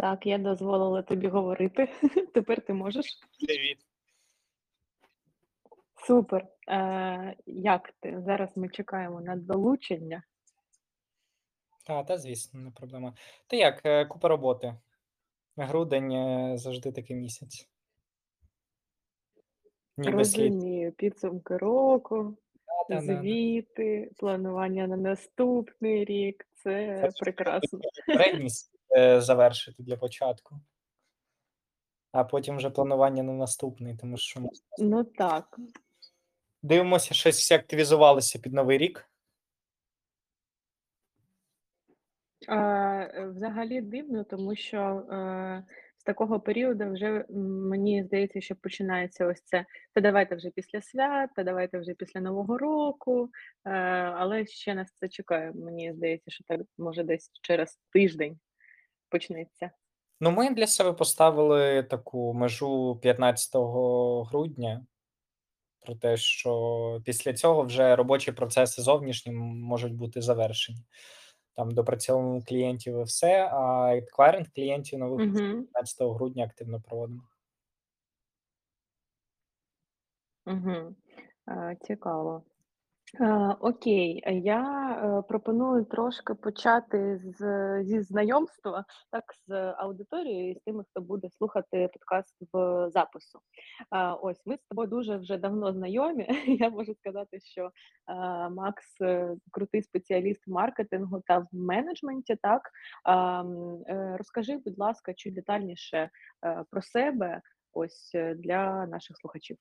Так, я дозволила тобі говорити. Тепер ти можеш. Привіт. Супер. Е, як ти? Зараз ми чекаємо на долучення. Та, та, звісно, не проблема. Та як, е, купа роботи. Грудень е, завжди такий місяць. Ніби слід. Розумію, підсумки року, Да-да-да. звіти, планування на наступний рік. Це Хочу прекрасно. попередній с- е, завершити для початку, а потім вже планування на наступний, тому що ми Ну так. дивимося, щось всі активізувалися під новий рік. Е, взагалі дивно, тому що е, з такого періоду вже м, мені здається, що починається ось це. Та давайте вже після свят, та давайте вже після Нового року. Е, але ще нас це чекає. Мені здається, що так може десь через тиждень почнеться. Ну, ми для себе поставили таку межу 15 грудня, про те, що після цього вже робочі процеси зовнішні можуть бути завершені. Там допрацьовуємо клієнтів і все, а еквайринг клієнтів нових Угу, 15 грудня активно проводимо. угу. Цікаво. Е, окей, е, я е, пропоную трошки почати з, зі знайомства, так, з аудиторією і з тими, хто буде слухати подкаст в запису. Е, ось ми з тобою дуже вже давно знайомі. Я можу сказати, що е, Макс е, крутий спеціаліст маркетингу та в менеджменті. Так А, м, е, розкажи, будь ласка, чуть детальніше про себе, ось для наших слухачів.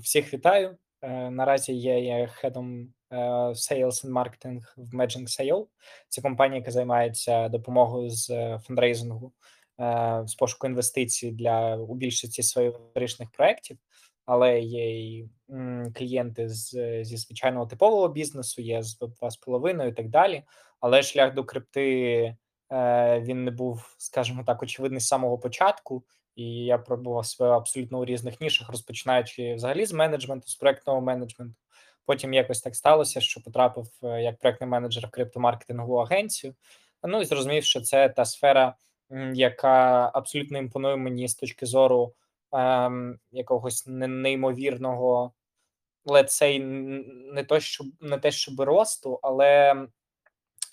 Всіх вітаю. Е, Наразі є хедом е, Sales and Marketing в Magic SEO. Це компанія, яка займається допомогою з е, фандрейзингу, з пошуку інвестицій для у більшості своїх річних проєктів, але є й клієнти з, зі звичайного типового бізнесу, є з Web 2,5 і так далі. Але шлях до крипти він не був, скажімо так, очевидний з самого початку. І я пробував себе абсолютно у різних нішах, розпочинаючи взагалі з менеджменту, з проектного менеджменту. Потім якось так сталося, що потрапив е, як проектний менеджер в криптомаркетингову агенцію. Ну і зрозумів, що це та сфера, яка абсолютно імпонує мені з точки зору ем, якогось неймовірного, let's say, не то, що не те, щоб росту, але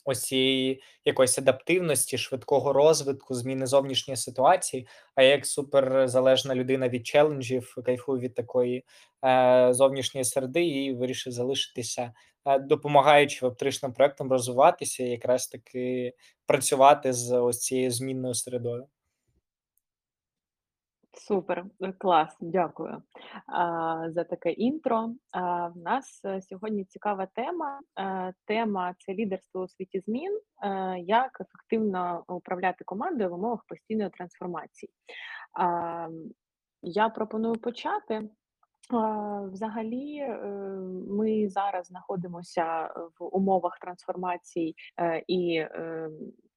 ось цієї якоїсь адаптивності, швидкого розвитку, зміни зовнішньої ситуації. А я як суперзалежна людина від челенджів, кайфую від такої е, зовнішньої середи і вирішив залишитися, е, допомагаючи веб-тричним проектам розвиватися і якраз таки працювати з ось цією змінною середою. Супер, е, клас, дякую а, за таке інтро. А, в нас е, сьогодні цікава тема. Е, Тема це лідерство у світі змін, е, як ефективно управляти командою в умовах постійної трансформації. А, Я пропоную почати. Взагалі, ми зараз знаходимося в умовах трансформацій, е, і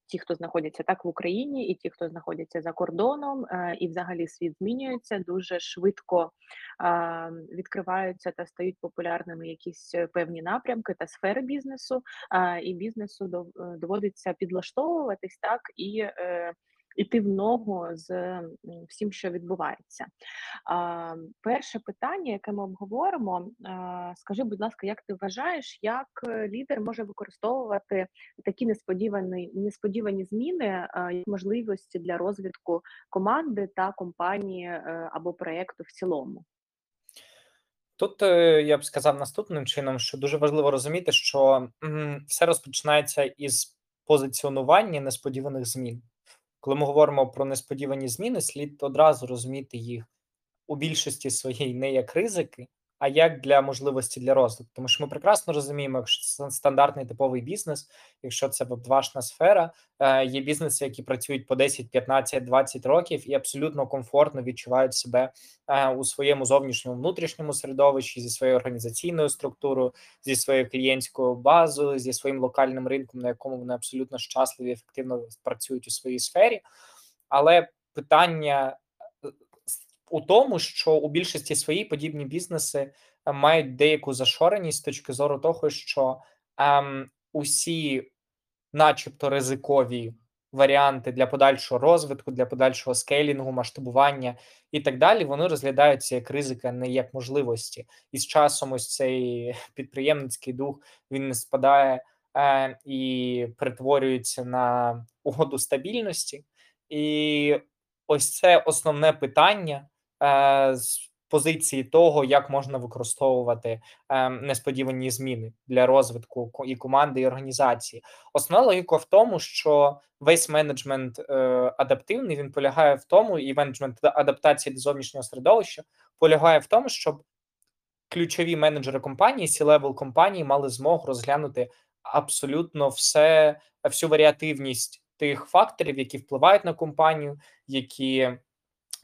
ті, хто знаходяться так в Україні, і ті, хто знаходяться за кордоном, е, і взагалі світ змінюється дуже швидко. Відкриваються та стають популярними якісь е, певні напрямки та сфери бізнесу, і бізнесу е, доводиться підлаштовуватись так і іти в ногу з всім, що відбувається. Перше питання, яке ми обговоримо, скажи, будь ласка, як ти вважаєш, як е, лідер може використовувати такі несподівані, несподівані зміни як можливості для розвитку команди та компанії е, або проєкту в цілому? Тут е, я б сказав наступним чином, що дуже важливо розуміти, що все розпочинається із позиціонування несподіваних змін. Коли ми говоримо про несподівані зміни, слід одразу розуміти їх у більшості своїй не як ризики, а як для можливості для розвитку. Тому що ми прекрасно розуміємо, якщо це стандартний типовий бізнес, якщо це веб-2 сфера, е, є бізнеси, які працюють по 10, 15, 20 років і абсолютно комфортно відчувають себе е, у своєму зовнішньому внутрішньому середовищі зі своєю організаційною структурою, зі своєю клієнтською базою, зі своїм локальним ринком, на якому вони абсолютно щасливі, ефективно працюють у своїй сфері. Але питання у тому, що у більшості своїй подібні бізнеси е, мають деяку зашореність з точки зору того, що ем, усі, начебто, ризикові варіанти для подальшого розвитку, для подальшого скейлінгу, масштабування і так далі, вони розглядаються як ризики, а не як можливості. І з часом ось цей підприємницький дух він не спадає е, і перетворюється на угоду стабільності. І ось це основне питання з позиції того, як можна використовувати е, несподівані зміни для розвитку і команди, і організації. Основна логіка в тому, що весь менеджмент е, адаптивний він полягає в тому, і менеджмент адаптації до зовнішнього середовища полягає в тому, щоб ключові менеджери компанії, C-level компанії мали змогу розглянути абсолютно все, всю варіативність тих факторів, які впливають на компанію, які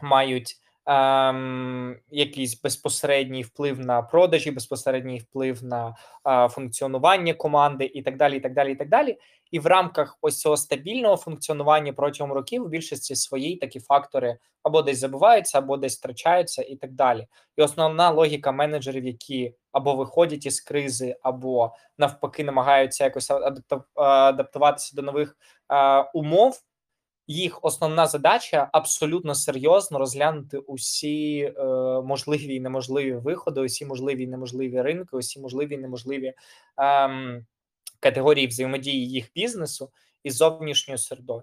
мають ем, якийсь безпосередній вплив на продажі, безпосередній вплив на е, функціонування команди, і так далі. І так далі, і так далі. І в рамках ось цього стабільного функціонування протягом років у більшості своїй такі фактори або десь забуваються, або десь втрачаються, і так далі. І основна логіка менеджерів, які або виходять із кризи, або навпаки намагаються якось адаптуватися до нових е, умов їх основна задача абсолютно серйозно розглянути усі е, можливі і неможливі виходи, усі можливі і неможливі ринки, усі можливі і неможливі е, категорії взаємодії їх бізнесу із зовнішньою середою.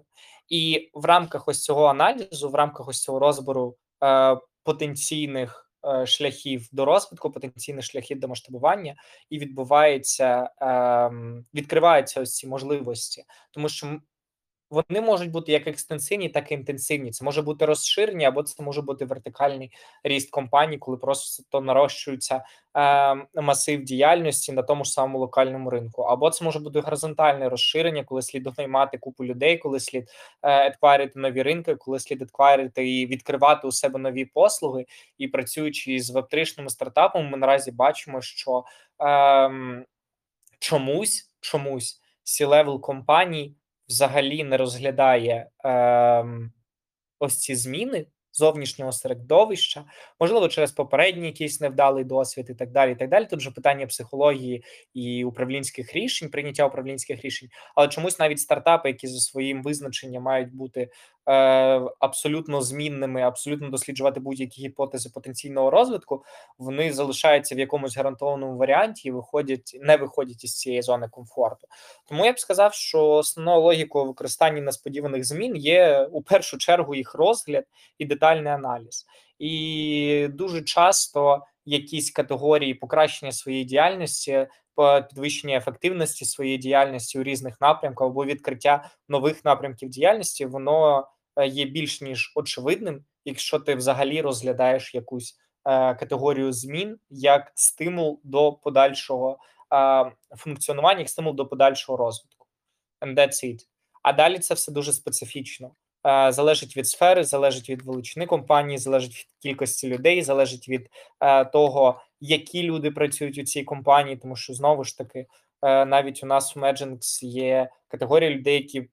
І в рамках ось цього аналізу, в рамках ось цього розбору е, потенційних е, шляхів до розвитку, потенційних шляхів до масштабування, і відбувається, е, відкриваються ось ці можливості, тому що вони можуть бути як екстенсивні, так і інтенсивні. Це може бути розширення, або це може бути вертикальний ріст компаній, коли просто нарощується е, масив діяльності на тому ж самому локальному ринку. Або це може бути горизонтальне розширення, коли слід наймати купу людей, коли слід е, нові ринки, коли слід етквайрити і відкривати у себе нові послуги. І працюючи з веб-тришними стартапами, ми наразі бачимо, що е, чомусь чомусь C-level компаній взагалі не розглядає е, ось ці зміни зовнішнього середовища, можливо, через попередній якийсь невдалий досвід і так далі. і так далі. Тут вже питання психології і управлінських рішень, прийняття управлінських рішень, але чомусь навіть стартапи, які за своїм визначенням мають бути абсолютно змінними, абсолютно досліджувати будь-які гіпотези потенційного розвитку, вони залишаються в якомусь гарантованому варіанті і виходять, не виходять із цієї зони комфорту. Тому я б сказав, що основною логікою використання несподіваних змін є у першу чергу їх розгляд і детальний аналіз, і дуже часто якісь категорії покращення своєї діяльності, підвищення ефективності своєї діяльності у різних напрямках або відкриття нових напрямків діяльності, воно е, є більш ніж очевидним, якщо ти взагалі розглядаєш якусь е, категорію змін як стимул до подальшого е, функціонування, як стимул до подальшого розвитку. And that's it. А далі це все дуже специфічно. Е, залежить від сфери, залежить від величини компанії, залежить від кількості людей, залежить від е, того, які люди працюють у цій компанії, тому що знову ж таки, е, навіть у нас в Magix є категорія людей, які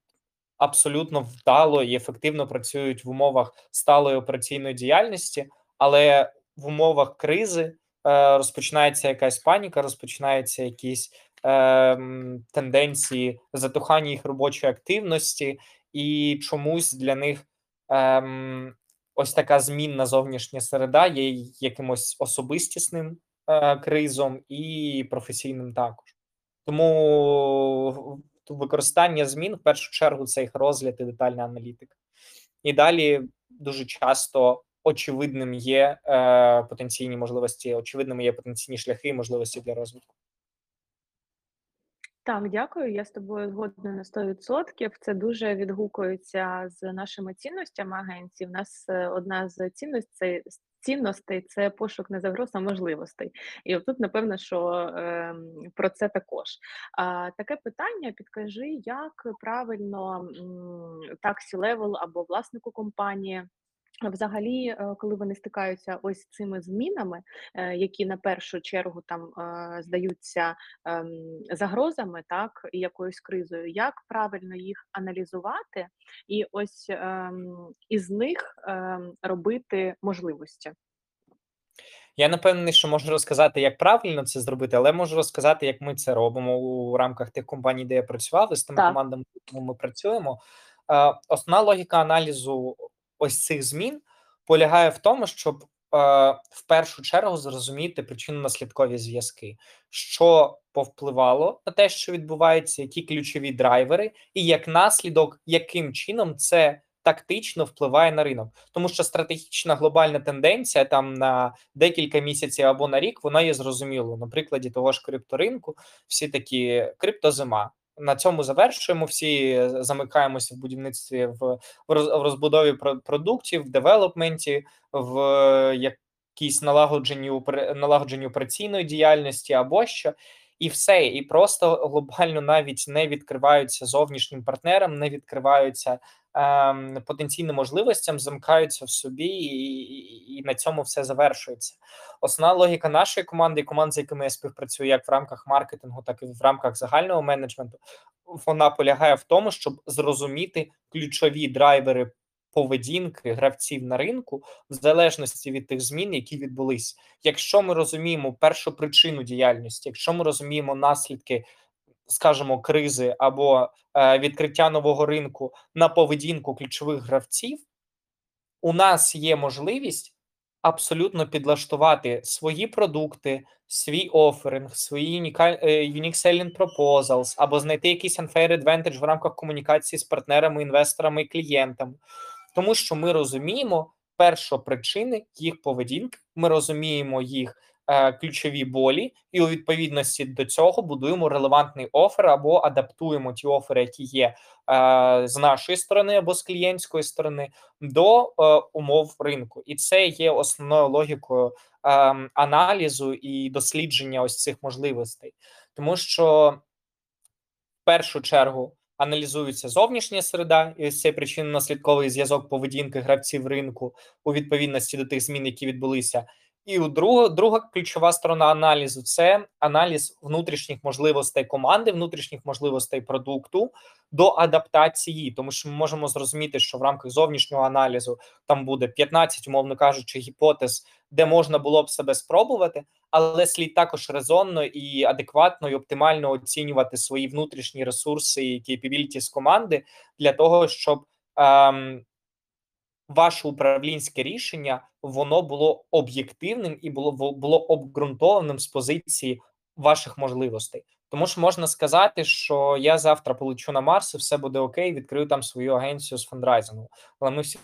абсолютно вдало і ефективно працюють в умовах сталої операційної діяльності, але в умовах кризи розпочинається якась паніка, розпочинаються якісь тенденції затухання їх робочої активності і чомусь для них ем, ось така змінна зовнішня середа є якимось особистісним е, кризом і професійним також. Тому використання змін в першу чергу це їх розгляд і детальна аналітика. І далі дуже часто очевидним є е, потенційні можливості, очевидними є потенційні шляхи і можливості для розвитку. Так, дякую. Я з тобою згодна на 100%. Це дуже відгукується з нашими цінностями агенції. У нас е, одна з цінностей цінностей це пошук не загроз, а можливостей. І тут, напевно, що е, про це також. А, Таке питання: підкажи, як правильно так C-level або власнику компанії Взагалі, е, коли вони стикаються ось цими змінами, е, які на першу чергу там е, здаються ем, загрозами, так і якоюсь кризою, як правильно їх аналізувати, і ось ем, із них ем, робити можливості? Я напевний, що можу розказати, як правильно це зробити, але можу розказати, як ми це робимо у рамках тих компаній, де я працював, і з тими так. командами, ми працюємо. Основна логіка аналізу ось цих змін полягає в тому, щоб в першу чергу зрозуміти причинно-наслідкові зв'язки, що повпливало на те, що відбувається, які ключові драйвери, і як наслідок, яким чином це тактично впливає на ринок, тому що стратегічна глобальна тенденція там на декілька місяців або на рік вона є зрозуміло. На прикладі того ж крипторинку, всі такі криптозима. На цьому завершуємо. Всі замикаємося в будівництві в розбудові продуктів, в девелопменті, в якійсь налагодженні налагодженні операційної діяльності або що. І все, і просто глобально навіть не відкриваються зовнішнім партнерам, не відкриваються потенційним можливостям, замкаються в собі, і, і і, на цьому все завершується. Основна логіка нашої команди, і команд, з якими я співпрацюю, як в рамках маркетингу, так і в рамках загального менеджменту, вона полягає в тому, щоб зрозуміти ключові драйвери поведінки гравців на ринку в залежності від тих змін, які відбулись. Якщо ми розуміємо першу причину діяльності, якщо ми розуміємо наслідки, скажімо, кризи або е, відкриття нового ринку на поведінку ключових гравців, у нас є можливість. Абсолютно підлаштувати свої продукти, свій оферинг, свої е, unique selling proposals, або знайти якийсь unfair advantage в рамках комунікації з партнерами, інвесторами і клієнтами тому що ми розуміємо першопричини їх поведінки, ми розуміємо їх ключові болі, і у відповідності до цього будуємо релевантний офер або адаптуємо ті офери, які є е, з нашої сторони або з клієнтської сторони, до е, умов ринку, і це є основною логікою е, аналізу і дослідження ось цих можливостей, тому що в першу чергу аналізується зовнішня середа, і ось цей причинно-наслідковий зв'язок поведінки гравців ринку у відповідності до тих змін, які відбулися. І у друга, друга ключова сторона аналізу це аналіз внутрішніх можливостей команди, внутрішніх можливостей продукту до адаптації, тому що ми можемо зрозуміти, що в рамках зовнішнього аналізу там буде 15, умовно кажучи, гіпотез, де можна було б себе спробувати, але слід також резонно і адекватно і оптимально оцінювати свої внутрішні ресурси і з команди для того, щоб ем, ваше управлінське рішення воно було об'єктивним і було було обґрунтованим з позиції ваших можливостей. Тому що можна сказати, що я завтра полечу на Марс, і все буде окей, відкрию там свою агенцію з фандрайзингу. Але ми всі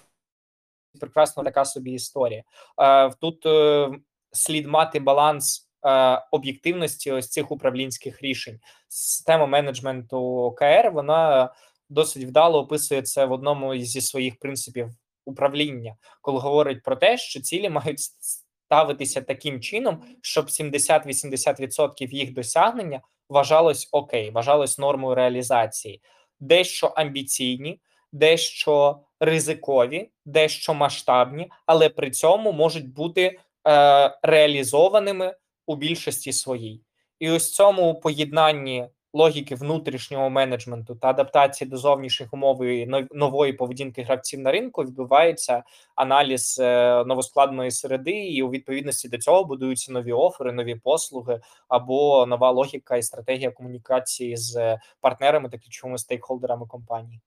прекрасно така собі історія. Е, Тут е, слід мати баланс е, об'єктивності ось цих управлінських рішень. Система менеджменту ОКР вона досить вдало описує це в одному зі своїх принципів управління, коли говорить про те, що цілі мають ставитися таким чином, щоб 70-80% їх досягнення вважалось окей, вважалось нормою реалізації, дещо амбіційні, дещо ризикові, дещо масштабні, але при цьому можуть бути е, реалізованими у більшості своїй. І ось цьому поєднанні логіки внутрішнього менеджменту та адаптації до зовнішніх умов і нової поведінки гравців на ринку відбувається аналіз е, новоскладної середи, і у відповідності до цього будуються нові офери, нові послуги або нова логіка і стратегія комунікації з партнерами та ключовими стейкхолдерами компанії.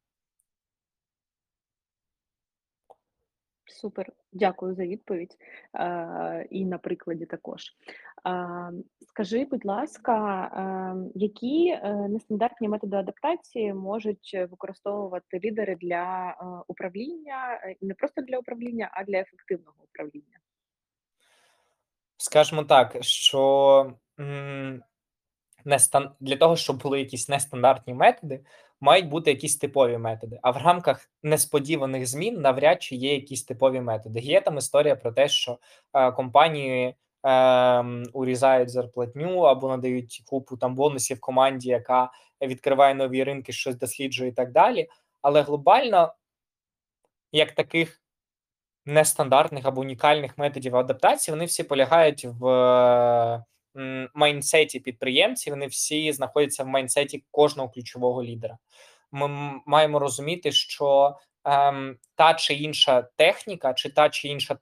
Супер, дякую за відповідь е, і на прикладі також. Е, скажи, будь ласка, е, які нестандартні методи адаптації можуть використовувати лідери для е, управління, е, не просто для управління, а для ефективного управління? Скажемо так, що для того, щоб були якісь нестандартні методи, мають бути якісь типові методи. А в рамках несподіваних змін навряд чи є якісь типові методи. Є там історія про те, що е, компанії е, урізають зарплатню або надають купу там бонусів команді, яка відкриває нові ринки, щось досліджує і так далі. Але глобально, як таких нестандартних або унікальних методів адаптації, вони всі полягають в майнсеті підприємців, вони всі знаходяться в майнсеті кожного ключового лідера. Ми маємо розуміти, що ем, та чи інша техніка, чи та чи інша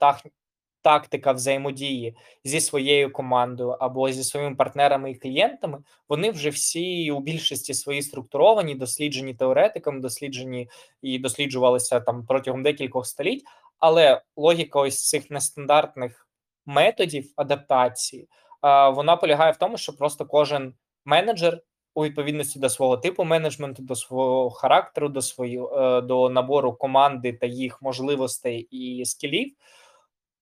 тактика взаємодії зі своєю командою або зі своїми партнерами і клієнтами, вони вже всі у більшості свої структуровані, досліджені теоретиками, досліджені і досліджувалися там протягом декількох століть. Але логіка ось цих нестандартних методів адаптації вона полягає в тому, що просто кожен менеджер у відповідності до свого типу менеджменту, до свого характеру, до свої, е, до набору команди та їх можливостей і скілів,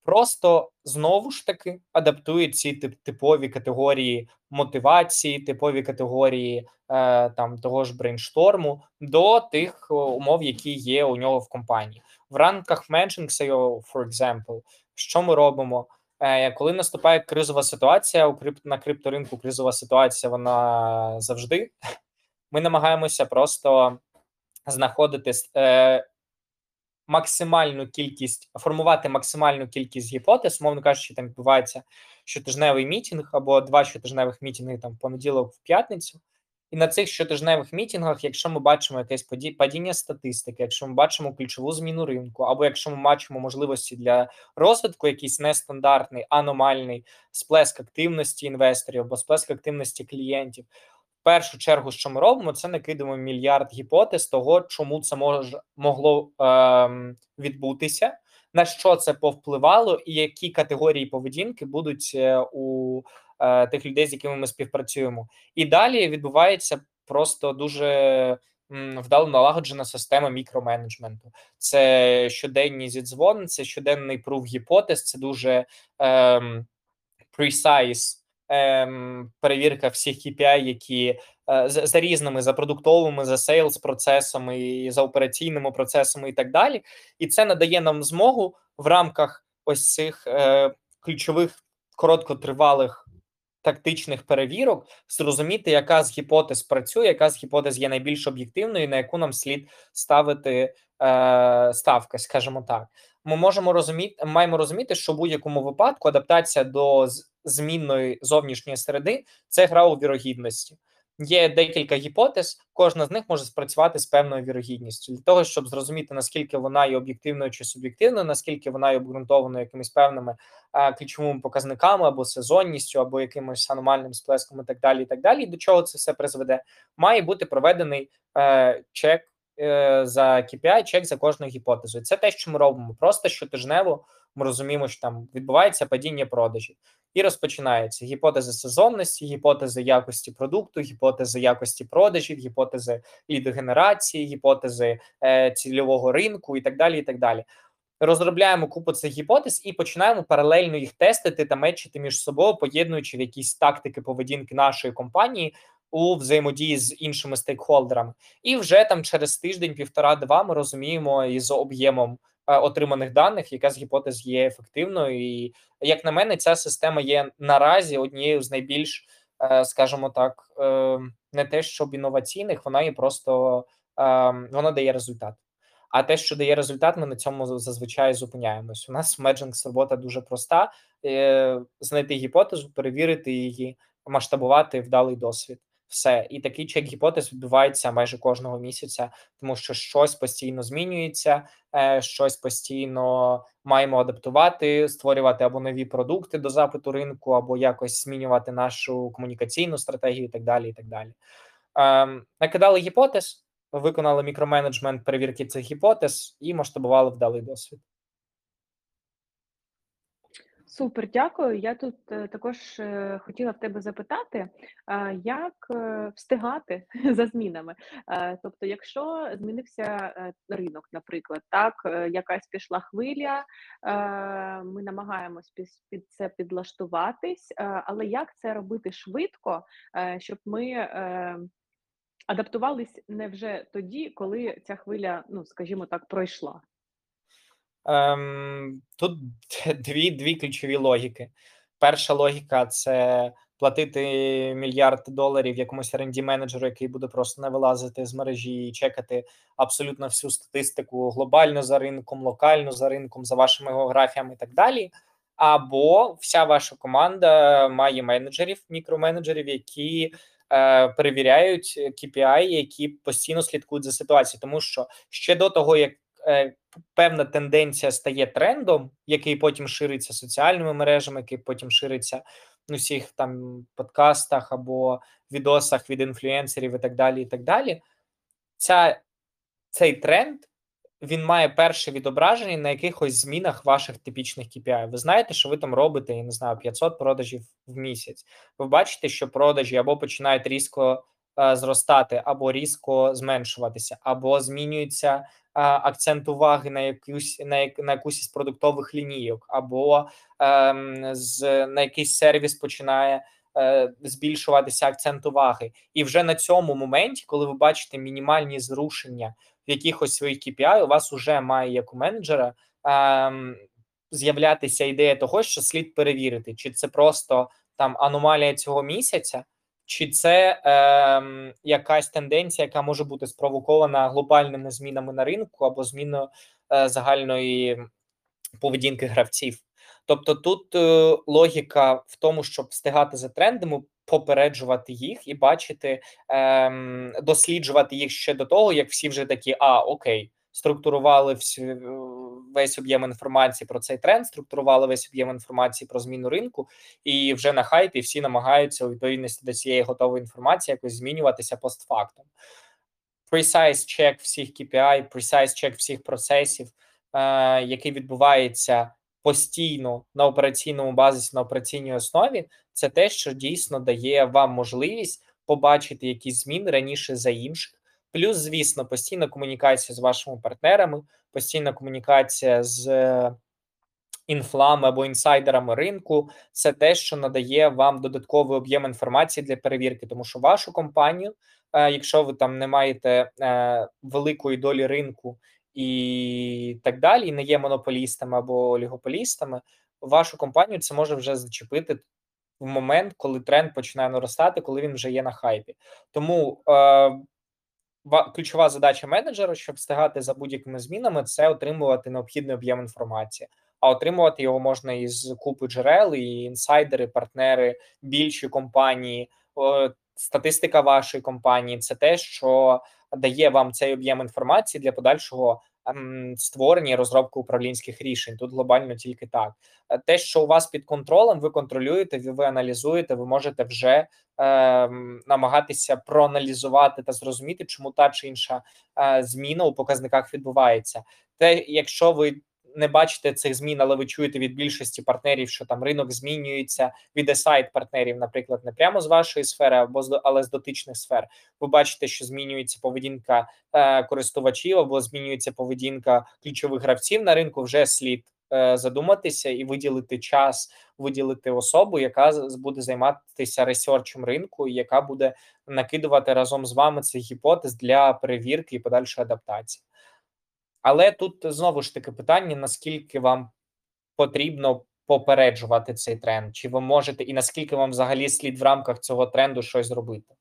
просто знову ж таки адаптує ці тип, типові категорії мотивації, типові категорії е, там того ж брейншторму до тих умов, які є у нього в компанії. В рамках SEO, for example, що ми робимо? Е, коли наступає кризова ситуація, у крип... на крипторинку кризова ситуація вона завжди. Ми намагаємося просто знаходити е, максимальну кількість, формувати максимальну кількість гіпотез, мовно кажучи, там відбувається щотижневий мітінг або два щотижневих мітинги там в понеділок, в п'ятницю. І на цих щотижневих мітингах, якщо ми бачимо якесь падіння статистики, якщо ми бачимо ключову зміну ринку, або якщо ми бачимо можливості для розвитку, якийсь нестандартний, аномальний сплеск активності інвесторів або сплеск активності клієнтів, в першу чергу, що ми робимо, це накидуємо мільярд гіпотез того, чому це може могло е, відбутися, на що це повпливало, і які категорії поведінки будуть е, у тих людей, з якими ми співпрацюємо. І далі відбувається просто дуже вдало налагоджена система мікроменеджменту. Це щоденні зідзвони, це щоденний прув гіпотез, це дуже ем, precise ем, перевірка всіх KPI, які е, за різними за продуктовими, за сейлс процесами, за операційними процесами і так далі. І це надає нам змогу в рамках ось цих е, ключових короткотривалих тактичних перевірок зрозуміти, яка з гіпотез працює, яка з гіпотез є найбільш об'єктивною, на яку нам слід ставити е, ставки, скажімо так. Ми можемо розуміти, маємо розуміти, що в будь-якому випадку адаптація до змінної зовнішньої середи це гра у вірогідності. Є декілька гіпотез, кожна з них може спрацювати з певною вірогідністю для того, щоб зрозуміти наскільки вона є об'єктивною чи суб'єктивною, наскільки вона є обґрунтованою якимись певними а, ключовими показниками або сезонністю, або якимось аномальним сплеском, і так далі. І так далі. І до чого це все призведе? Має бути проведений е, чек е, за KPI, чек за кожною гіпотезою. Це те, що ми робимо. Просто щотижнево ми розуміємо, що там відбувається падіння продажів і розпочинається гіпотези сезонності, гіпотези якості продукту, гіпотези якості продажів, гіпотези лідогенерації, гіпотези е, цільового ринку і так далі. і так далі. Розробляємо купу цих гіпотез і починаємо паралельно їх тестити та мечити між собою, поєднуючи в якісь тактики поведінки нашої компанії у взаємодії з іншими стейкхолдерами. І вже там через тиждень, півтора-два, ми розуміємо із об'ємом отриманих даних, яка з гіпотез є ефективною, і як на мене, ця система є наразі однією з найбільш, е, скажімо так, е, не те, щоб інноваційних, вона є просто вона дає результат. А те, що дає результат, ми на цьому зазвичай зупиняємось. У нас Меджинкс робота дуже проста: знайти гіпотезу, перевірити її, масштабувати вдалий досвід все. І такий чек гіпотез відбувається майже кожного місяця, тому що щось постійно змінюється, е, щось постійно маємо адаптувати, створювати або нові продукти до запиту ринку, або якось змінювати нашу комунікаційну стратегію, і так далі. і так далі. Ем, накидали гіпотез, виконали мікроменеджмент перевірки цих гіпотез і масштабували вдалий досвід. Супер, дякую. Я тут е, також е, хотіла в тебе запитати, як е, встигати за змінами? Тобто, якщо змінився ринок, наприклад, так, якась пішла хвиля, ми намагаємось під, це підлаштуватись, але як це робити швидко, щоб ми адаптувались не вже тоді, коли ця хвиля, ну скажімо так, пройшла? Ем, Тут дві дві ключові логіки. Перша логіка це платити мільярд доларів якомусь rd менеджеру, який буде просто не вилазити з мережі і чекати абсолютно всю статистику глобально за ринком, локально за ринком, за вашими географіями і так далі. Або вся ваша команда має менеджерів, мікроменеджерів, які е, перевіряють KPI, які постійно слідкують за ситуацією, тому що ще до того, як певна тенденція стає трендом, який потім шириться соціальними мережами, який потім шириться в усіх там подкастах або відосах від інфлюенсерів і так далі. і так далі. Ця, Цей тренд він має перше відображення на якихось змінах ваших типічних KPI. Ви знаєте, що ви там робите, я не знаю, 500 продажів в місяць. Ви бачите, що продажі або починають різко е, зростати, або різко зменшуватися, або змінюється е, акцент уваги на якусь на, на якусь із продуктових лінійок, або е, з на якийсь сервіс починає. Е, збільшуватися акцент уваги, і вже на цьому моменті, коли ви бачите мінімальні зрушення в якихось своїх KPI у вас вже має як у менеджера ем, з'являтися ідея того, що слід перевірити, чи це просто там аномалія цього місяця, чи це ем, якась тенденція, яка може бути спровокована глобальними змінами на ринку або зміною е, загальної поведінки гравців. Тобто тут е, логіка в тому, щоб встигати за трендами, попереджувати їх і бачити, ем, досліджувати їх ще до того, як всі вже такі, а окей, структурували всю, весь об'єм інформації про цей тренд, структурували весь об'єм інформації про зміну ринку, і вже на хайпі всі намагаються у відповідності до цієї готової інформації якось змінюватися постфактом. Precise check всіх KPI, precise check всіх процесів, е, який відбувається постійно на операційному базисі, на операційній основі, це те, що дійсно дає вам можливість побачити якісь зміни раніше за інших. Плюс, звісно, постійна комунікація з вашими партнерами, постійна комунікація з е, інфлами або інсайдерами ринку, це те, що надає вам додатковий об'єм інформації для перевірки, тому що вашу компанію, е, якщо ви там не маєте е, великої долі ринку і так далі, і не є монополістами або олігополістами, вашу компанію це може вже зачепити в момент, коли тренд починає наростати, коли він вже є на хайпі. Тому е, ключова задача менеджера, щоб встигати за будь-якими змінами, це отримувати необхідний об'єм інформації. А отримувати його можна із купи джерел, і інсайдери, партнери, більші компанії, статистика вашої компанії це те, що дає вам цей об'єм інформації для подальшого ем, створення і розробки управлінських рішень. Тут глобально тільки так. Е, те, що у вас під контролем, ви контролюєте, ви, ви аналізуєте, ви можете вже е, намагатися проаналізувати та зрозуміти, чому та чи інша е, зміна у показниках відбувається. Те, якщо ви не бачите цих змін, але ви чуєте від більшості партнерів, що там ринок змінюється від сайт партнерів, наприклад, не прямо з вашої сфери, або з але з дотичних сфер. Ви бачите, що змінюється поведінка е, користувачів або змінюється поведінка ключових гравців на ринку. Вже слід е, задуматися і виділити час, виділити особу, яка буде займатися ресерчем ринку, і яка буде накидувати разом з вами цих гіпотез для перевірки і подальшої адаптації. Але тут знову ж таки питання: наскільки вам потрібно попереджувати цей тренд, чи ви можете, і наскільки вам взагалі слід в рамках цього тренду щось зробити?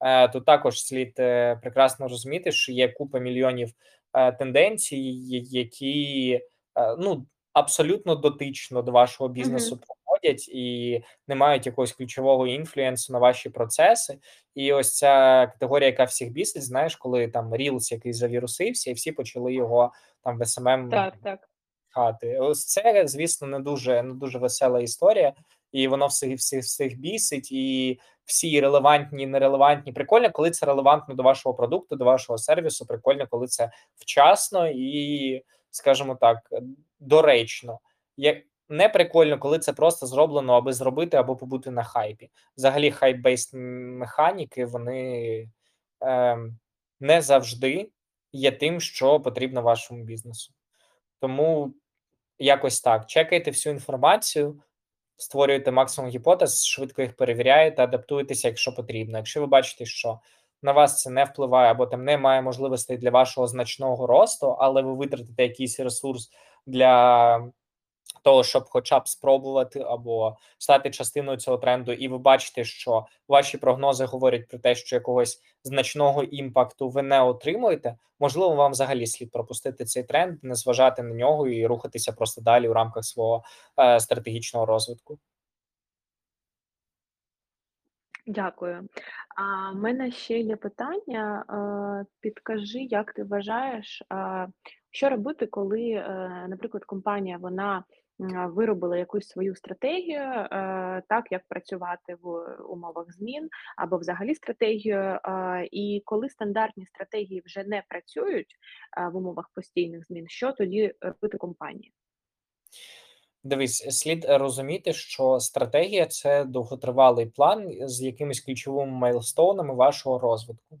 Е, тут також слід е, прекрасно розуміти, що є купа мільйонів е, тенденцій, які ну абсолютно дотично до вашого бізнесу проходять і не мають якогось ключового інфлюенсу на ваші процеси. І ось ця категорія, яка всіх бісить, знаєш, коли там Reels який завірусився, і всі почали його там в Так, так. хати. Ось це, звісно, не дуже не дуже весела історія, і воно всіх всіх всіх бісить, і всі релевантні, нерелевантні. Прикольно, коли це релевантно до вашого продукту, до вашого сервісу. Прикольно, коли це вчасно і, скажімо так, доречно. Як не прикольно, коли це просто зроблено, аби зробити або побути на хайпі. Взагалі, хайп-бейст механіки вони е, не завжди є тим, що потрібно вашому бізнесу. Тому якось так. Чекайте всю інформацію, створюєте максимум гіпотез, швидко їх перевіряєте, адаптуєтеся, якщо потрібно. Якщо ви бачите, що на вас це не впливає, або там немає можливостей для вашого значного росту, але ви витратите якийсь ресурс для того, щоб, хоча б спробувати або стати частиною цього тренду, і ви бачите, що ваші прогнози говорять про те, що якогось значного імпакту ви не отримуєте. Можливо, вам взагалі слід пропустити цей тренд, не зважати на нього і рухатися просто далі в рамках свого е, стратегічного розвитку. Дякую. А в мене ще є питання. Підкажи, як ти вважаєш, Що робити, коли, е, наприклад, компанія вона виробила якусь свою стратегію, е, так як працювати в умовах змін, або взагалі стратегію, е, і коли стандартні стратегії вже не працюють е, в умовах постійних змін, що тоді робити компанії? Дивись, слід розуміти, що стратегія це довготривалий план з якимись ключовими майлстоунами вашого розвитку.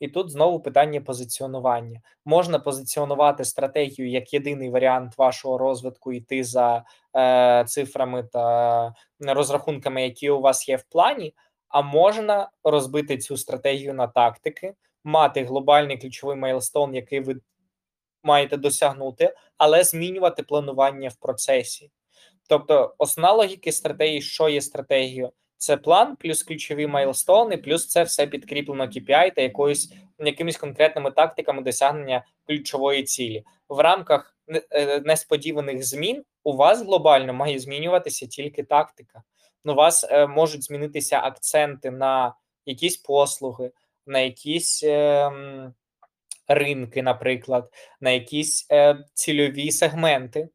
І тут знову питання позиціонування. Можна позиціонувати стратегію як єдиний варіант вашого розвитку, йти за е, цифрами та розрахунками, які у вас є в плані, а можна розбити цю стратегію на тактики, мати глобальний ключовий мейлстоун, який ви маєте досягнути, але змінювати планування в процесі. Тобто, основна логіки стратегії, що є стратегією, це план, плюс ключові майлстони, плюс це все підкріплено KPI та якоюсь якимись конкретними тактиками досягнення ключової цілі. В рамках е, несподіваних змін у вас глобально має змінюватися тільки тактика. Ну, у вас е, можуть змінитися акценти на якісь послуги, на якісь е, ринки, наприклад, на якісь е, цільові сегменти,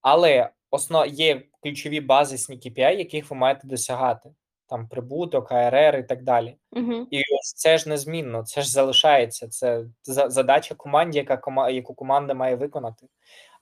але основ є ключові базисні KPI, яких ви маєте досягати там прибуток, АРР і так далі. Угу. І ось це ж незмінно, це ж залишається. Це задача команді, яка яку команда має виконати.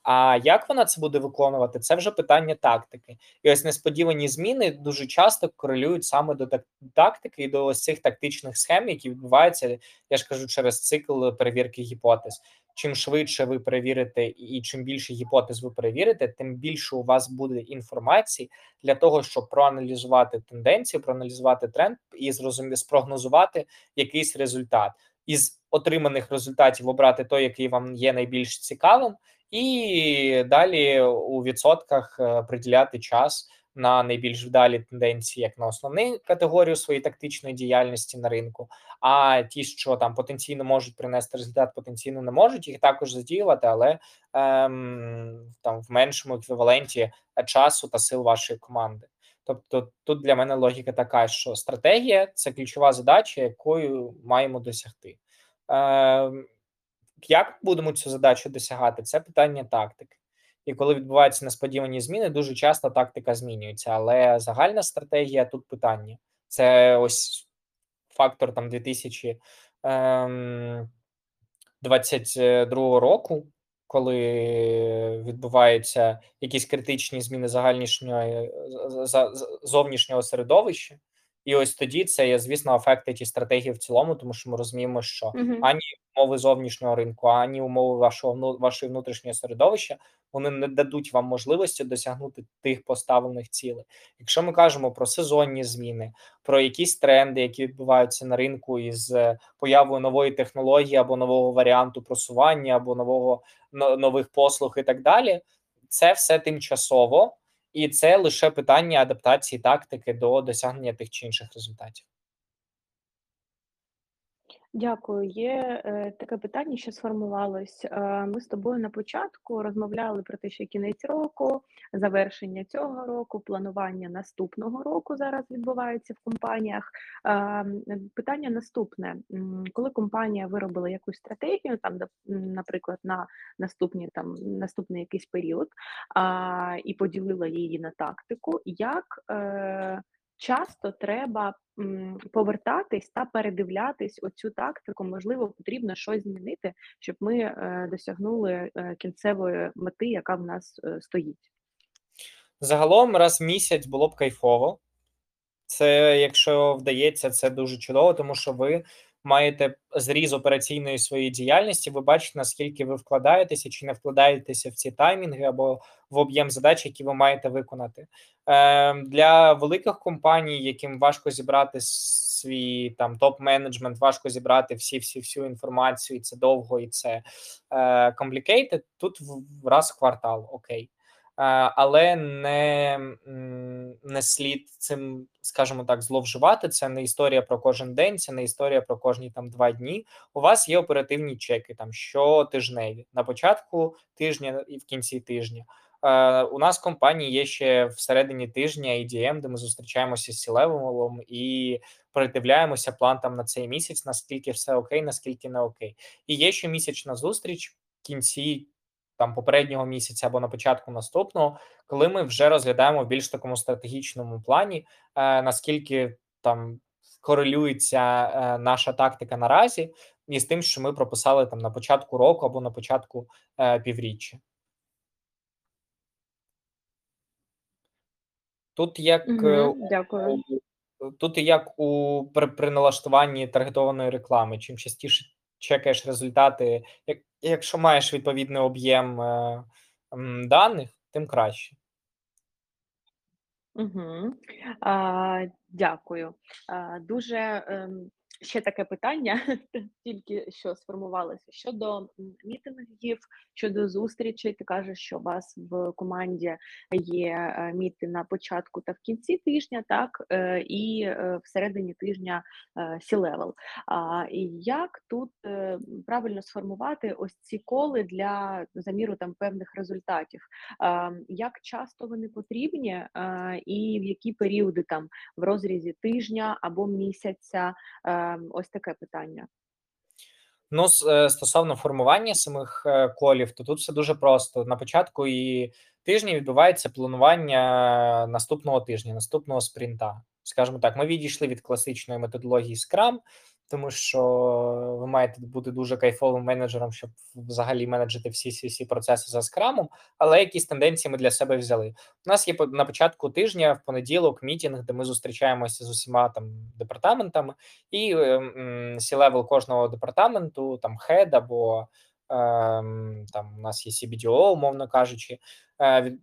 А як вона це буде виконувати? Це вже питання тактики. І ось несподівані зміни дуже часто корелюють саме до тактики і до ось цих тактичних схем, які відбуваються, я ж кажу, через цикл перевірки гіпотез чим швидше ви перевірите, і чим більше гіпотез ви перевірите, тим більше у вас буде інформації для того, щоб проаналізувати тенденцію, проаналізувати тренд і зрозуміти спрогнозувати якийсь результат. Із отриманих результатів обрати той, який вам є найбільш цікавим, і далі у відсотках е, приділяти час на найбільш вдалі тенденції, як на основну категорію своєї тактичної діяльності на ринку. А ті, що там потенційно можуть принести результат, потенційно не можуть їх також задіювати, але ем, там в меншому еквіваленті часу та сил вашої команди. Тобто тут для мене логіка така, що стратегія це ключова задача, якою маємо досягти. Е, Як будемо цю задачу досягати? Це питання тактики. І коли відбуваються несподівані зміни, дуже часто тактика змінюється. Але загальна стратегія тут питання. Це ось фактор там 2022 ем, року, коли відбуваються якісь критичні зміни загальнішнього зовнішнього середовища. І ось тоді це є, звісно, афектить і стратегії в цілому, тому що ми розуміємо, що uh-huh. ані умови зовнішнього ринку, ані умови вашого вашої внутрішнього середовища вони не дадуть вам можливості досягнути тих поставлених цілей. Якщо ми кажемо про сезонні зміни, про якісь тренди, які відбуваються на ринку із е, появою нової технології або нового варіанту просування, або нового нових послуг, і так далі, це все тимчасово і це лише питання адаптації тактики до досягнення тих чи інших результатів. Дякую. Є е, таке питання, що сформувалось. Е, ми з тобою на початку розмовляли про те, що кінець року, завершення цього року, планування наступного року зараз відбувається в компаніях. Е, питання наступне: коли компанія виробила якусь стратегію, там, наприклад, на наступні там наступний якийсь період, е, і поділила її на тактику, як е, часто треба повертатись та передивлятись оцю тактику. Можливо, потрібно щось змінити, щоб ми е, досягнули е, кінцевої мети, яка в нас е, стоїть. Загалом раз в місяць було б кайфово. Це, якщо вдається, це дуже чудово, тому що ви маєте зріз операційної своєї діяльності, ви бачите, наскільки ви вкладаєтеся чи не вкладаєтеся в ці таймінги або в об'єм задач, які ви маєте виконати. Е, Для великих компаній, яким важко зібрати свій там топ-менеджмент, важко зібрати всі всі всю інформацію, і це довго, і це е, complicated, Тут в раз в квартал, окей. Але не не слід цим, скажімо так, зловживати. Це не історія про кожен день, це не історія про кожні там два дні. У вас є оперативні чеки там щотижневі на початку тижня і в кінці тижня. У нас в компанії є ще всередині тижня EDM, де ми зустрічаємося з сілевелом і передивляємося план там на цей місяць, наскільки все окей, наскільки не окей. І є ще місячна зустріч в кінці там попереднього місяця або на початку наступного, коли ми вже розглядаємо в більш такому стратегічному плані, е, наскільки там корелюється е, наша тактика наразі, і з тим, що ми прописали там на початку року або на початку е, півріччя. Тут як Угу, дякую. тут як у при, при налаштуванні таргетованої реклами, чим частіше чекаєш результати, як, якщо маєш відповідний об'єм е, даних, тим краще. Угу. А, Дякую. А, Дуже ем, ще таке питання, тільки що сформувалося щодо мітингів, щодо зустрічей. Ти кажеш, що у вас в команді є е, міти на початку та в кінці тижня, так е, і е, всередині тижня C-level. А як тут правильно сформувати ось ці коли для заміру там певних результатів? Як часто вони потрібні, і в які періоди там в розрізі тижня або місяця? Ем, ось таке питання. Ну, е, стосовно формування самих е, колів, то тут все дуже просто. На початку і тижні відбувається планування наступного тижня, наступного спринта. Скажімо так, ми відійшли від класичної методології Scrum, тому що ви маєте бути дуже кайфовим менеджером, щоб взагалі менеджити всі всі, всі процеси за скрамом. Але якісь тенденції ми для себе взяли. У нас є на початку тижня в понеділок мітінг, де ми зустрічаємося з усіма там департаментами, і C-level кожного департаменту, там head або ем, там у нас є CBDO, умовно кажучи. Е,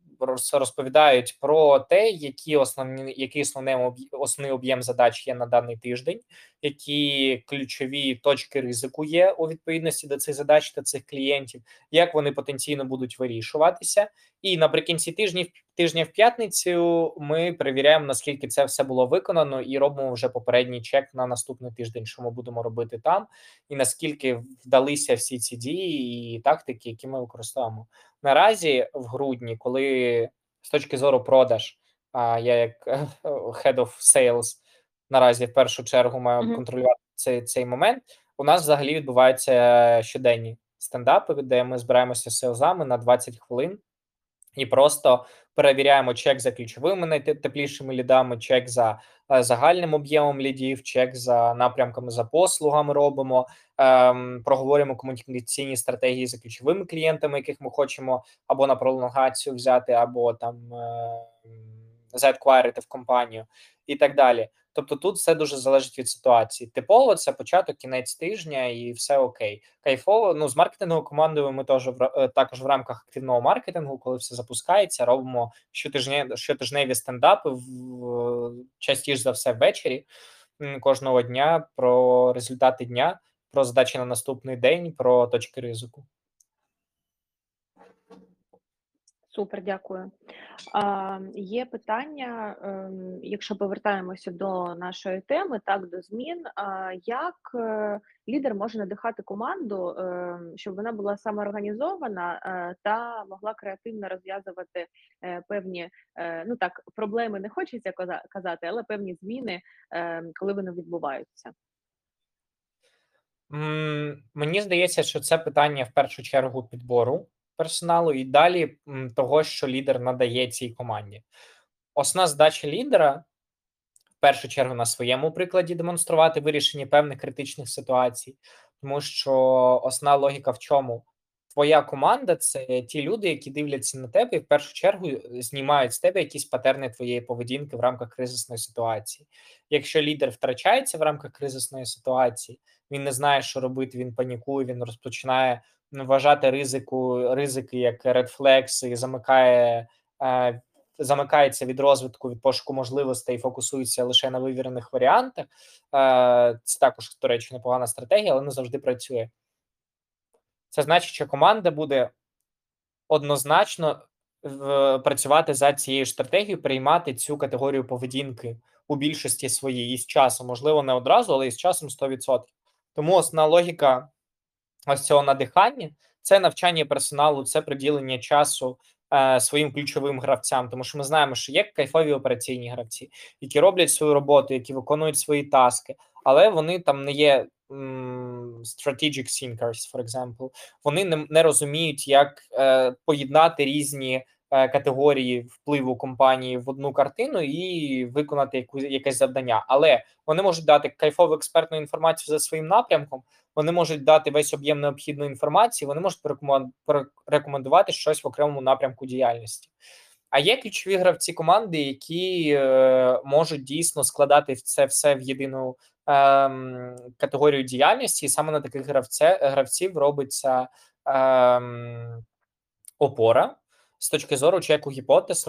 розповідають про те, які основні який основний основний об'єм задач є на даний тиждень, які ключові точки ризику є у відповідності до цих задач та цих клієнтів, як вони потенційно будуть вирішуватися, і наприкінці тижня тижня в п'ятницю ми перевіряємо, наскільки це все було виконано, і робимо вже попередній check на наступний тиждень, що ми будемо робити там, і наскільки вдалися всі ці дії і тактики, які ми використовуємо наразі в грудні, коли з точки зору продаж, а я як head of sales наразі в першу чергу маю mm -hmm. контролювати цей цей момент. У нас взагалі відбуваються щоденні стендапи, де ми збираємося з селзами на 20 хвилин і просто перевіряємо чек за ключовими найтеплішими лідами, чек за е, загальним об'ємом лідів, чек за напрямками за послугами робимо, ем, проговорюємо комунікаційні стратегії за ключовими клієнтами, яких ми хочемо або на пролонгацію взяти, або там е, в компанію і так далі. Тобто тут все дуже залежить від ситуації. Типово це початок, кінець тижня, і все окей. Кайфово. Ну з маркетинговою командою ми теж е, також в рамках активного маркетингу, коли все запускається, робимо щотижневі, щотижневі стендапи в частіше за все ввечері кожного дня про результати дня, про задачі на наступний день, про точки ризику. Супер, дякую. А, Є питання, ем, якщо повертаємося до нашої теми, так до змін. А, Як е, лідер може надихати команду, ем, щоб вона була самоорганізована е, та могла креативно розв'язувати е, певні ну так проблеми не хочеться казати, але певні зміни, ем, коли вони відбуваються? Мені здається, що це питання в першу чергу підбору персоналу, і далі того, що лідер надає цій команді. Основна задача лідера в першу чергу на своєму прикладі демонструвати вирішення певних критичних ситуацій, тому що основна логіка в чому? Твоя команда це ті люди, які дивляться на тебе і в першу чергу знімають з тебе якісь патерни твоєї поведінки в рамках кризисної ситуації. Якщо лідер втрачається в рамках кризисної ситуації, він не знає, що робити, він панікує, він розпочинає вважати ризику ризики як Flags і замикає. Е, замикається від розвитку від пошуку можливостей і фокусується лише на вивірених варіантах. Е, це також, до речі, непогана стратегія, але не завжди працює. Це значить, що команда буде однозначно працювати за цією стратегією, приймати цю категорію поведінки у більшості своїй і з часом, можливо, не одразу, але і з часом 100%. Тому основна логіка ось цього надихання це навчання персоналу, це приділення часу е, своїм ключовим гравцям, тому що ми знаємо, що є кайфові операційні гравці, які роблять свою роботу, які виконують свої таски. Але вони там не є strategic thinkers, for example. Вони не, не розуміють, як е, поєднати різні е, категорії впливу компанії в одну картину і виконати яку, якесь завдання. Але вони можуть дати кайфову експертну інформацію за своїм напрямком. Вони можуть дати весь об'єм необхідної інформації. Вони можуть порекомендувати щось в окремому напрямку діяльності. А є ключові гравці команди, які е, можуть дійсно складати це все в єдину категорію діяльності, і саме на таких гравце, гравців робиться е, опора. З точки зору чеку гіпотез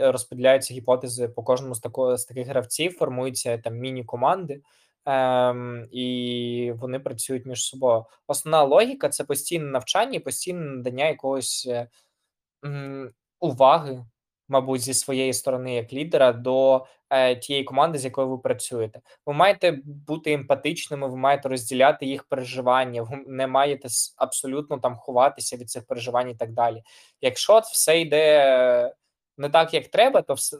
розподіляються гіпотези по кожному з такого з таких гравців, формуються там міні-команди, ем, і вони працюють між собою. Основна логіка це постійне навчання і постійне надання якогось м, уваги мабуть, зі своєї сторони як лідера до е, тієї команди, з якою ви працюєте. Ви маєте бути емпатичними, ви маєте розділяти їх переживання, ви не маєте абсолютно там ховатися від цих переживань і так далі. Якщо все йде не так, як треба, то все.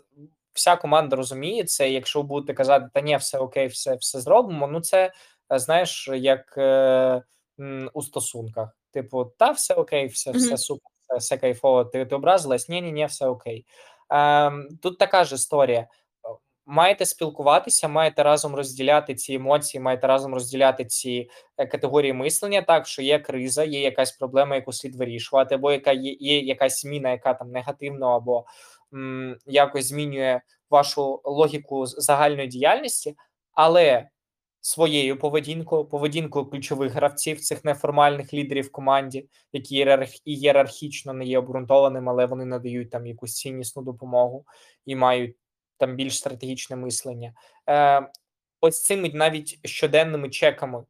Вся команда розуміє це. Якщо ви будете казати, та ні, все окей, все все зробимо. Ну це е, знаєш, як е, у стосунках. Типу, та все окей, все, все супер все кайфово, ти ти образилась? Ні, ні, ні, все окей. Ем, Тут така ж історія. Маєте спілкуватися, маєте разом розділяти ці емоції, маєте разом розділяти ці е, категорії мислення, так що є криза, є якась проблема, яку слід вирішувати, або яка є, є якась зміна, яка там негативно або м, якось змінює вашу логіку загальної діяльності, але своєю поведінкою, поведінкою ключових гравців цих неформальних лідерів в команді, які ієрархічно не є обґрунтованими, але вони надають там якусь ціннісну допомогу і мають там більш стратегічне мислення. Е, Ось цими навіть щоденними чеками.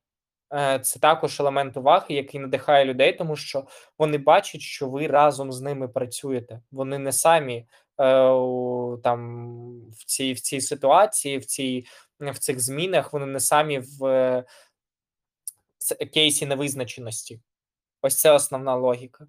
Е, це також елемент уваги, який надихає людей, тому що вони бачать, що ви разом з ними працюєте. Вони не самі е, там в цій в цій ситуації, в цій в цих змінах, вони не самі в е, кейсі невизначеності. Ось це основна логіка.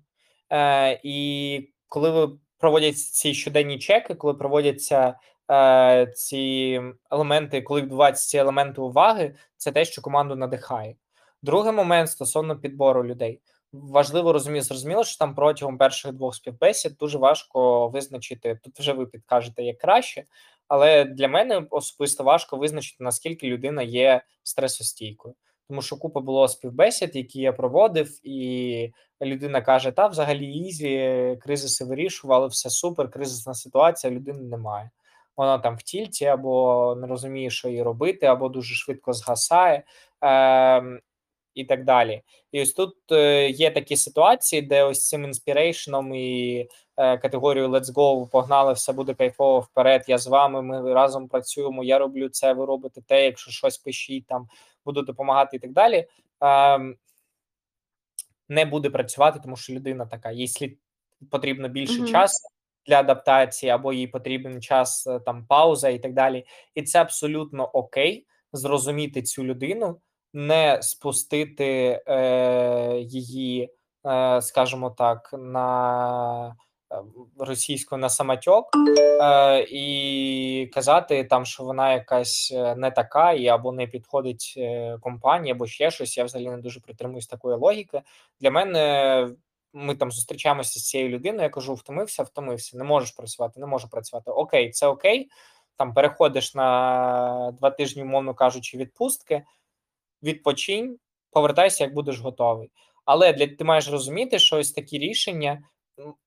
Е, І коли ви проводять ці щоденні чеки, коли проводяться е, ці елементи, коли відбуваються ці елементи уваги, це те, що команду надихає. Другий момент стосовно підбору людей. Важливо розуміти, зрозуміло, що там протягом перших двох співбесід дуже важко визначити. Тут вже ви підкажете як краще, але для мене особисто важко визначити, наскільки людина є стресостійкою. Тому що купа було співбесід, які я проводив, і людина каже: та взагалі easy, кризиси вирішували, все супер, кризисна ситуація, людини немає. Вона там в тільті, або не розуміє, що їй робити, або дуже швидко згасає. Е, і так далі. І ось тут е, є такі ситуації, де ось цим inspiration ом і е, категорією Let's go, погнали, все буде кайфово вперед. Я з вами, ми разом працюємо. Я роблю це, ви робите те, якщо щось пишіть, там буду допомагати і так далі. Е, не буде працювати, тому що людина така, їй слід потрібно більше mm-hmm. часу. Для адаптації або їй потрібен час е, там пауза і так далі, і це абсолютно окей зрозуміти цю людину, не спустити е, її, е, скажімо так, на російську на самотьок е, і казати там, що вона якась е, не така, і або не підходить е, компанії, або ще щось. Я взагалі не дуже притримуюсь такої логіки. Для мене. Ми там зустрічаємося з цією людиною. Я кажу: втомився, втомився, не можеш працювати, не можу працювати. Окей, це окей. Там переходиш на два тижні, умовно кажучи, відпустки відпочинь, повертайся, як будеш готовий. Але для ти маєш розуміти, що ось такі рішення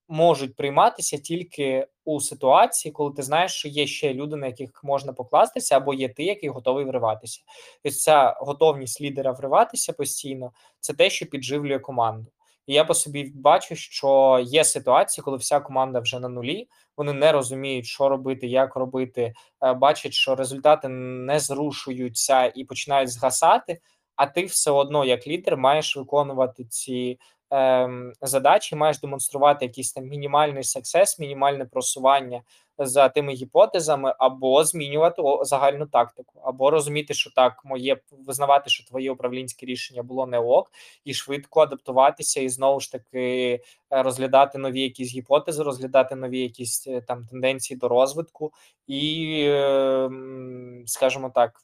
можуть прийматися тільки у ситуації, коли ти знаєш, що є ще люди, на яких можна покластися, або є ти, який готовий вриватися. Ось ця готовність лідера вриватися постійно це те, що підживлює команду. І я по собі бачу, що є ситуації, коли вся команда вже на нулі, вони не розуміють, що робити, як робити, е, бачать, що результати не зрушуються і починають згасати. А ти все одно, як лідер, маєш виконувати ці ем, задачі, маєш демонструвати якийсь там мінімальний сексес, мінімальне просування за тими гіпотезами, або змінювати загальну тактику, або розуміти, що так моє визнавати, що твоє управлінське рішення було не ок, і швидко адаптуватися, і знову ж таки е, розглядати нові якісь гіпотези, розглядати нові якісь е, там тенденції до розвитку, і, ем, скажімо так.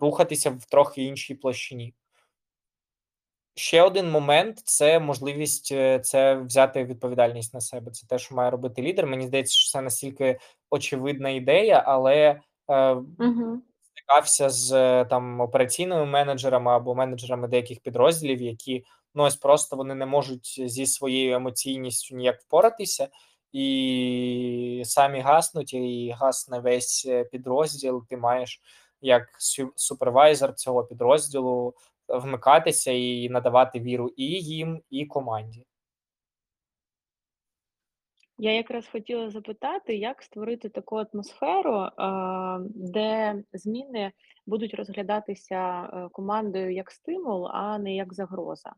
рухатися в трохи іншій площині. Ще один момент це можливість е, це взяти відповідальність на себе. Це те, що має робити лідер. Мені здається, що це настільки очевидна ідея, але е, Угу. стикався з е, там операційними менеджерами або менеджерами деяких підрозділів, які ну ось просто вони не можуть зі своєю емоційністю ніяк впоратися, і самі гаснуть, і гасне весь е, підрозділ. Ти маєш як супервайзер цього підрозділу вмикатися і надавати віру і їм, і команді. Я якраз хотіла запитати, як створити таку атмосферу, де зміни будуть розглядатися е, командою як стимул, а не як загроза.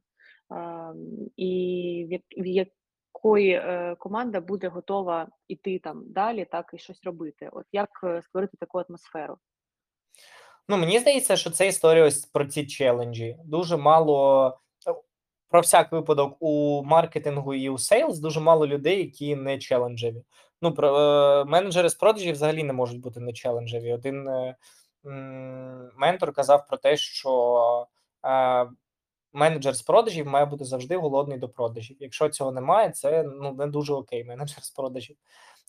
І в якої е, команда буде готова йти там далі, так і щось робити. От як е, створити таку атмосферу? Ну, мені здається, що це історія ось про ці челенджі. Дуже мало про всяк випадок у маркетингу і у sales дуже мало людей, які не челенджеві. Ну, про е, менеджери з продажів взагалі не можуть бути не челенджеві. Один е, ментор казав про те, що е, менеджер з продажів має бути завжди голодний до продажів. Якщо цього немає, це ну не дуже окей, менеджер з продажів.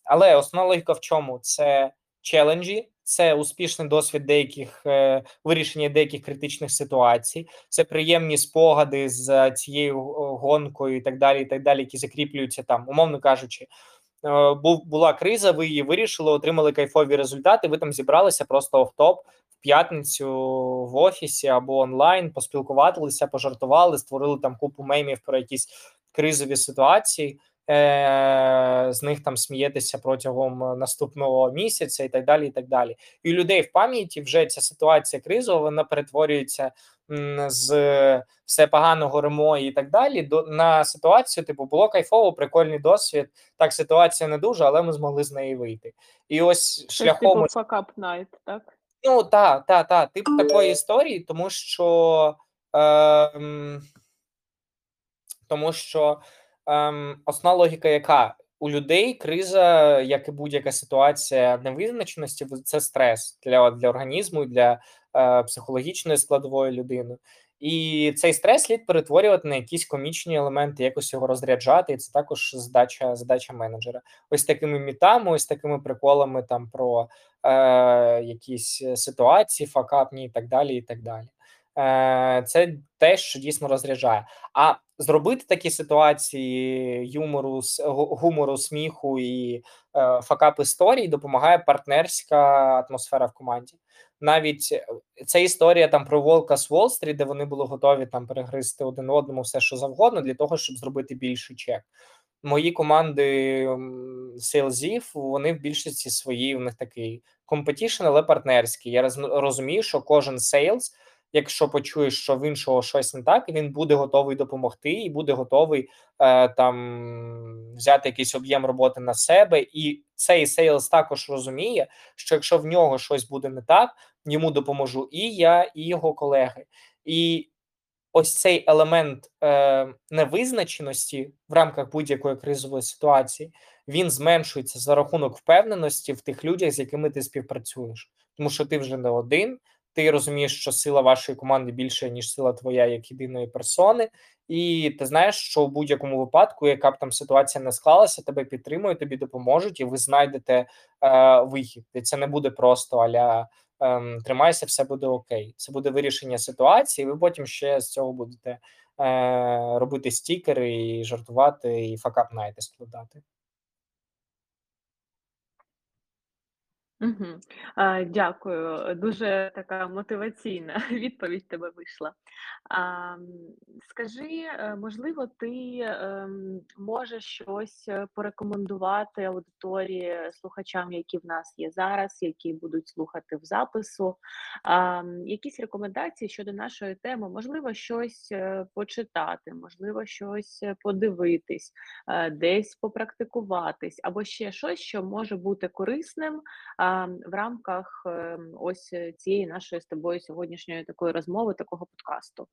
Але основна логіка в чому? Це челенджі, це успішний досвід деяких е, вирішення деяких критичних ситуацій, це приємні спогади з цією гонкою і так далі, і так далі, які закріплюються там, умовно кажучи. Е, був була криза, ви її вирішили, отримали кайфові результати. Ви там зібралися просто оф-топ в п'ятницю в офісі або онлайн, поспілкувалися, пожартували, створили там купу мемів про якісь кризові ситуації е, з них там смієтеся протягом наступного місяця, і так далі. І так далі. І у людей в пам'яті вже ця ситуація кризова, вона перетворюється з все поганого ремо і так далі. До на ситуацію, типу, було кайфово, прикольний досвід. Так, ситуація не дуже, але ми змогли з неї вийти. І ось шляхом типу fuck up night, так? Ну так, так, так, тип такої історії, тому що. Е, тому що ем, основна логіка, яка у людей криза, як і будь-яка ситуація невизначеності, це стрес для для організму для е, психологічної складової людини. І цей стрес слід перетворювати на якісь комічні елементи, якось його розряджати. І це також задача задача менеджера. Ось такими мітами, ось такими приколами там про е, якісь ситуації, факапні і так далі. і так далі. Е, Це те, що дійсно розряджає. А зробити такі ситуації юмору, гумору, сміху і е, факап історій допомагає партнерська атмосфера в команді. Навіть е, ця історія там про Волка з Уолл-стріт, де вони були готові там перегризти один одному все, що завгодно, для того, щоб зробити більший чек. Мої команди sales ів, вони в більшості свої, у них такий competition, але партнерський. Я розумію, що кожен sales якщо почує, що в іншого щось не так, він буде готовий допомогти і буде готовий е, там взяти якийсь об'єм роботи на себе. І цей sales також розуміє, що якщо в нього щось буде не так, йому допоможу і я, і його колеги. І ось цей елемент е, невизначеності в рамках будь-якої кризової ситуації він зменшується за рахунок впевненості в тих людях, з якими ти співпрацюєш, тому що ти вже не один ти розумієш, що сила вашої команди більше, ніж сила твоя як єдиної персони, і ти знаєш, що в будь-якому випадку, яка б там ситуація не склалася, тебе підтримують, тобі допоможуть, і ви знайдете е, вихід. І це не буде просто аля е, тримайся, все буде окей. Це буде вирішення ситуації. Ви потім ще з цього будете е, робити стікери і жартувати, і факап найти складати. Угу. Дякую. Дуже така мотиваційна відповідь тебе вийшла. А, Скажи, е, можливо, ти ем, можеш щось е, порекомендувати аудиторії слухачам, які в нас є зараз, які будуть слухати в запису. А, Якісь рекомендації щодо нашої теми, можливо, щось е, почитати, можливо, щось подивитись, десь попрактикуватись, або ще щось, що може бути корисним в рамках ем, ось цієї нашої з тобою сьогоднішньої такої розмови, такого подкасту.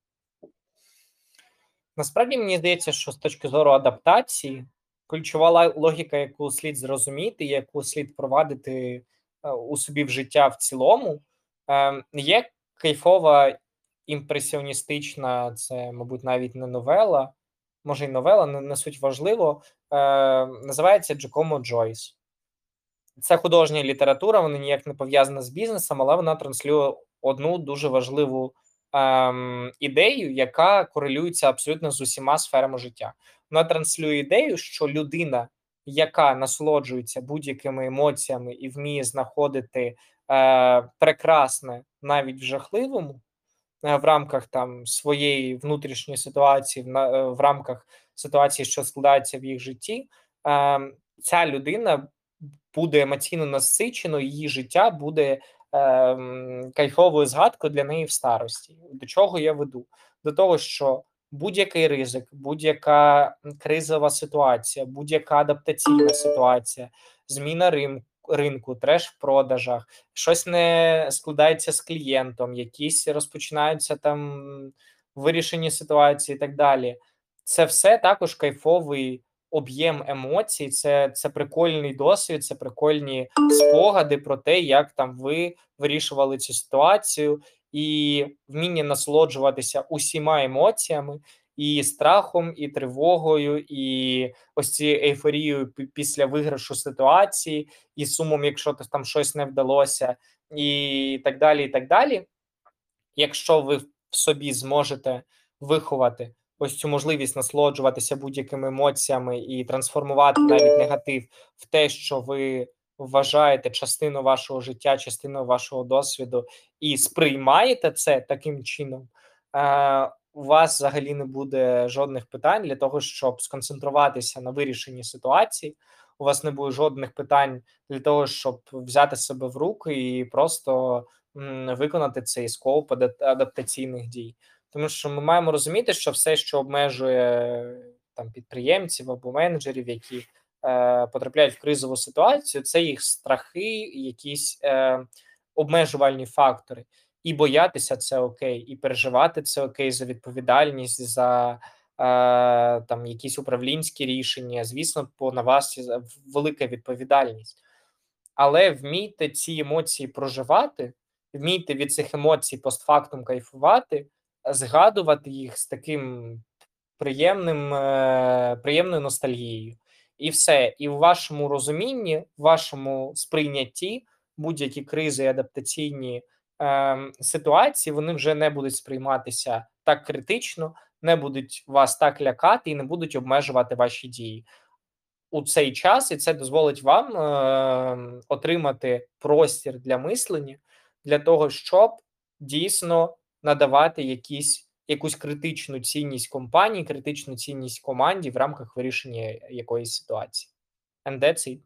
Насправді мені здається, що з точки зору адаптації, ключова логіка, яку слід зрозуміти, яку слід провадити е, у собі в життя в цілому, ем, є кайфова, імпресіоністична, це, мабуть, навіть не новела, може й новела, не, не суть важливо. Е, Називається Джакомо Джойс. Це художня література, вона ніяк не пов'язана з бізнесом, але вона транслює одну дуже важливу ем, ідею, яка корелюється абсолютно з усіма сферами життя. Вона транслює ідею, що людина, яка насолоджується будь-якими емоціями і вміє знаходити е, прекрасне навіть в жахливому, е, в рамках там своєї внутрішньої ситуації, в, е, в рамках ситуації, що складається в їх житті, е, ця людина буде емоційно насичено, її життя буде е, кайфовою згадкою для неї в старості. До чого я веду? До того, що будь-який ризик, будь-яка кризова ситуація, будь-яка адаптаційна ситуація, зміна ринку. Ринку, треш в продажах, щось не складається з клієнтом, якісь розпочинаються там вирішені ситуації і так далі. Це все також кайфовий об'єм емоцій, це це прикольний досвід, це прикольні спогади про те, як там ви вирішували цю ситуацію, і вміння насолоджуватися усіма емоціями, і страхом, і тривогою, і ось цією ейфорією після виграшу ситуації, і сумом, якщо там щось не вдалося, і так далі. і так далі. Якщо ви в собі зможете виховати ось цю можливість насолоджуватися будь-якими емоціями і трансформувати навіть негатив в те, що ви вважаєте частину вашого життя, частину вашого досвіду, і сприймаєте це таким чином. Е, у вас взагалі не буде жодних питань для того, щоб сконцентруватися на вирішенні ситуації. У вас не буде жодних питань для того, щоб взяти себе в руки і просто виконати цей скоп адаптаційних дій. Тому що ми маємо розуміти, що все, що обмежує там підприємців або менеджерів, які е, потрапляють в кризову ситуацію, це їх страхи, якісь е, обмежувальні фактори. І боятися це окей, і переживати це окей за відповідальність, за е, там якісь управлінські рішення. Звісно, по на вас велика відповідальність. Але вмійте ці емоції проживати, вмійте від цих емоцій постфактум кайфувати згадувати їх з таким приємним, е, приємною ностальгією. І все. І в вашому розумінні, в вашому сприйнятті будь-які кризи і адаптаційні е, ситуації вони вже не будуть сприйматися так критично, не будуть вас так лякати і не будуть обмежувати ваші дії. У цей час і це дозволить вам е, отримати простір для мислення для того, щоб дійсно надавати якісь якусь критичну цінність компанії, критичну цінність команді в рамках вирішення якоїсь ситуації. And that's it.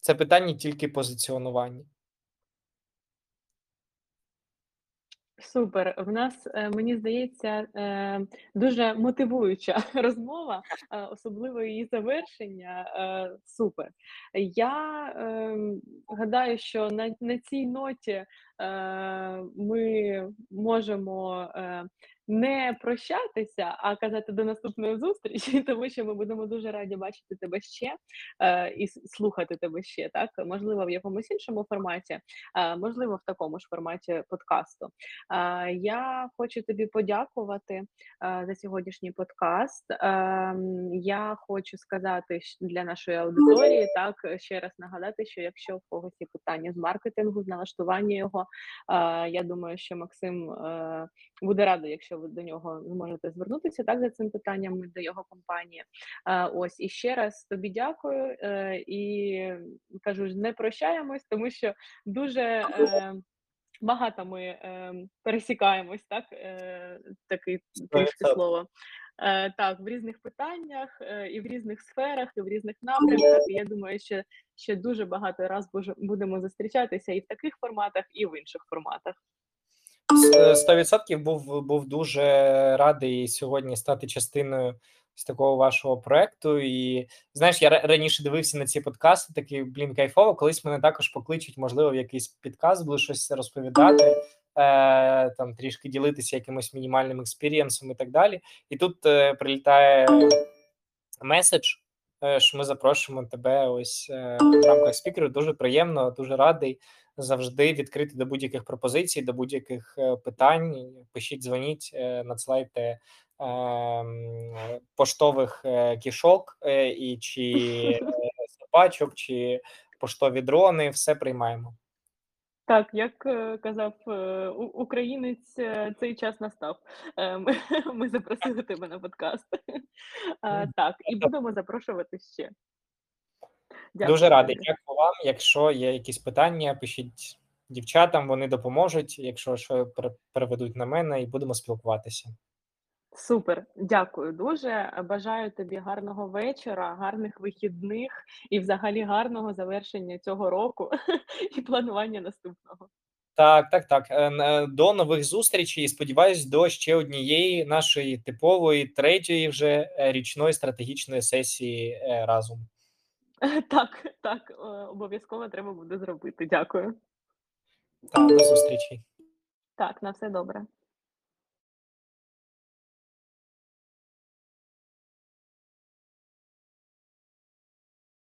Це питання тільки позиціонування. Супер. В нас е, мені здається е, дуже мотивуюча розмова, е, особливо її завершення. Супер. Я ем, гадаю, що на, на цій ноті ми можемо не прощатися, а казати до наступної зустрічі, тому що ми будемо дуже раді бачити тебе ще е, і слухати тебе ще. Так можливо, в якомусь іншому форматі, е, можливо, в такому ж форматі подкасту. Е, я хочу тобі подякувати е, за сьогоднішній подкаст. Е, я хочу сказати для нашої аудиторії, так ще раз нагадати, що якщо в когось є питання з маркетингу, з налаштування його, е, я думаю, що Максим буде радий, якщо ви до нього зможете звернутися так за цим питанням до його компанії. Ось і ще раз тобі дякую е, і кажу, не прощаємось, тому що дуже. Е, багато ми е, пересікаємось, так е, таке трішки слово. Е, так, в різних питаннях, е, і в різних сферах, і в різних напрямках. І Я думаю, що ще дуже багато раз будемо зустрічатися і в таких форматах, і в інших форматах. 100% був був дуже радий сьогодні стати частиною з такого вашого проекту. І знаєш, я раніше дивився на ці подкасти, такий блін, кайфово. Колись мене також покличуть, можливо, в якийсь підкаст, буду щось розповідати, е, там трішки ділитися якимось мінімальним експірієнсом і так далі. І тут е, прилітає меседж. Е, що ми запрошуємо тебе ось е, в рамках спікеру. Дуже приємно, дуже радий завжди відкритий до будь-яких пропозицій, до будь-яких е, питань. Пишіть, дзвоніть, е, надсилайте ем, поштових е, кішок е, і чи е, собачок, чи поштові дрони. Все приймаємо. Так, як е, казав е, українець, е, цей час настав. Е, Ми, ми запросили тебе на подкаст. Так, і будемо запрошувати ще. Дуже радий. Дякую вам. Якщо є якісь питання, пишіть дівчатам, вони допоможуть. Якщо що, пере- переведуть на мене, і будемо спілкуватися. Супер, дякую дуже. Бажаю тобі гарного вечора, гарних вихідних і взагалі гарного завершення цього року і планування наступного. Так, так, так. Е, е, До нових зустрічей. і Сподіваюсь, до ще однієї нашої типової третьої вже е, річної стратегічної сесії разом. Так, так, е, обов'язково треба буде зробити. Дякую. Так, до зустрічі. Так, на все добре.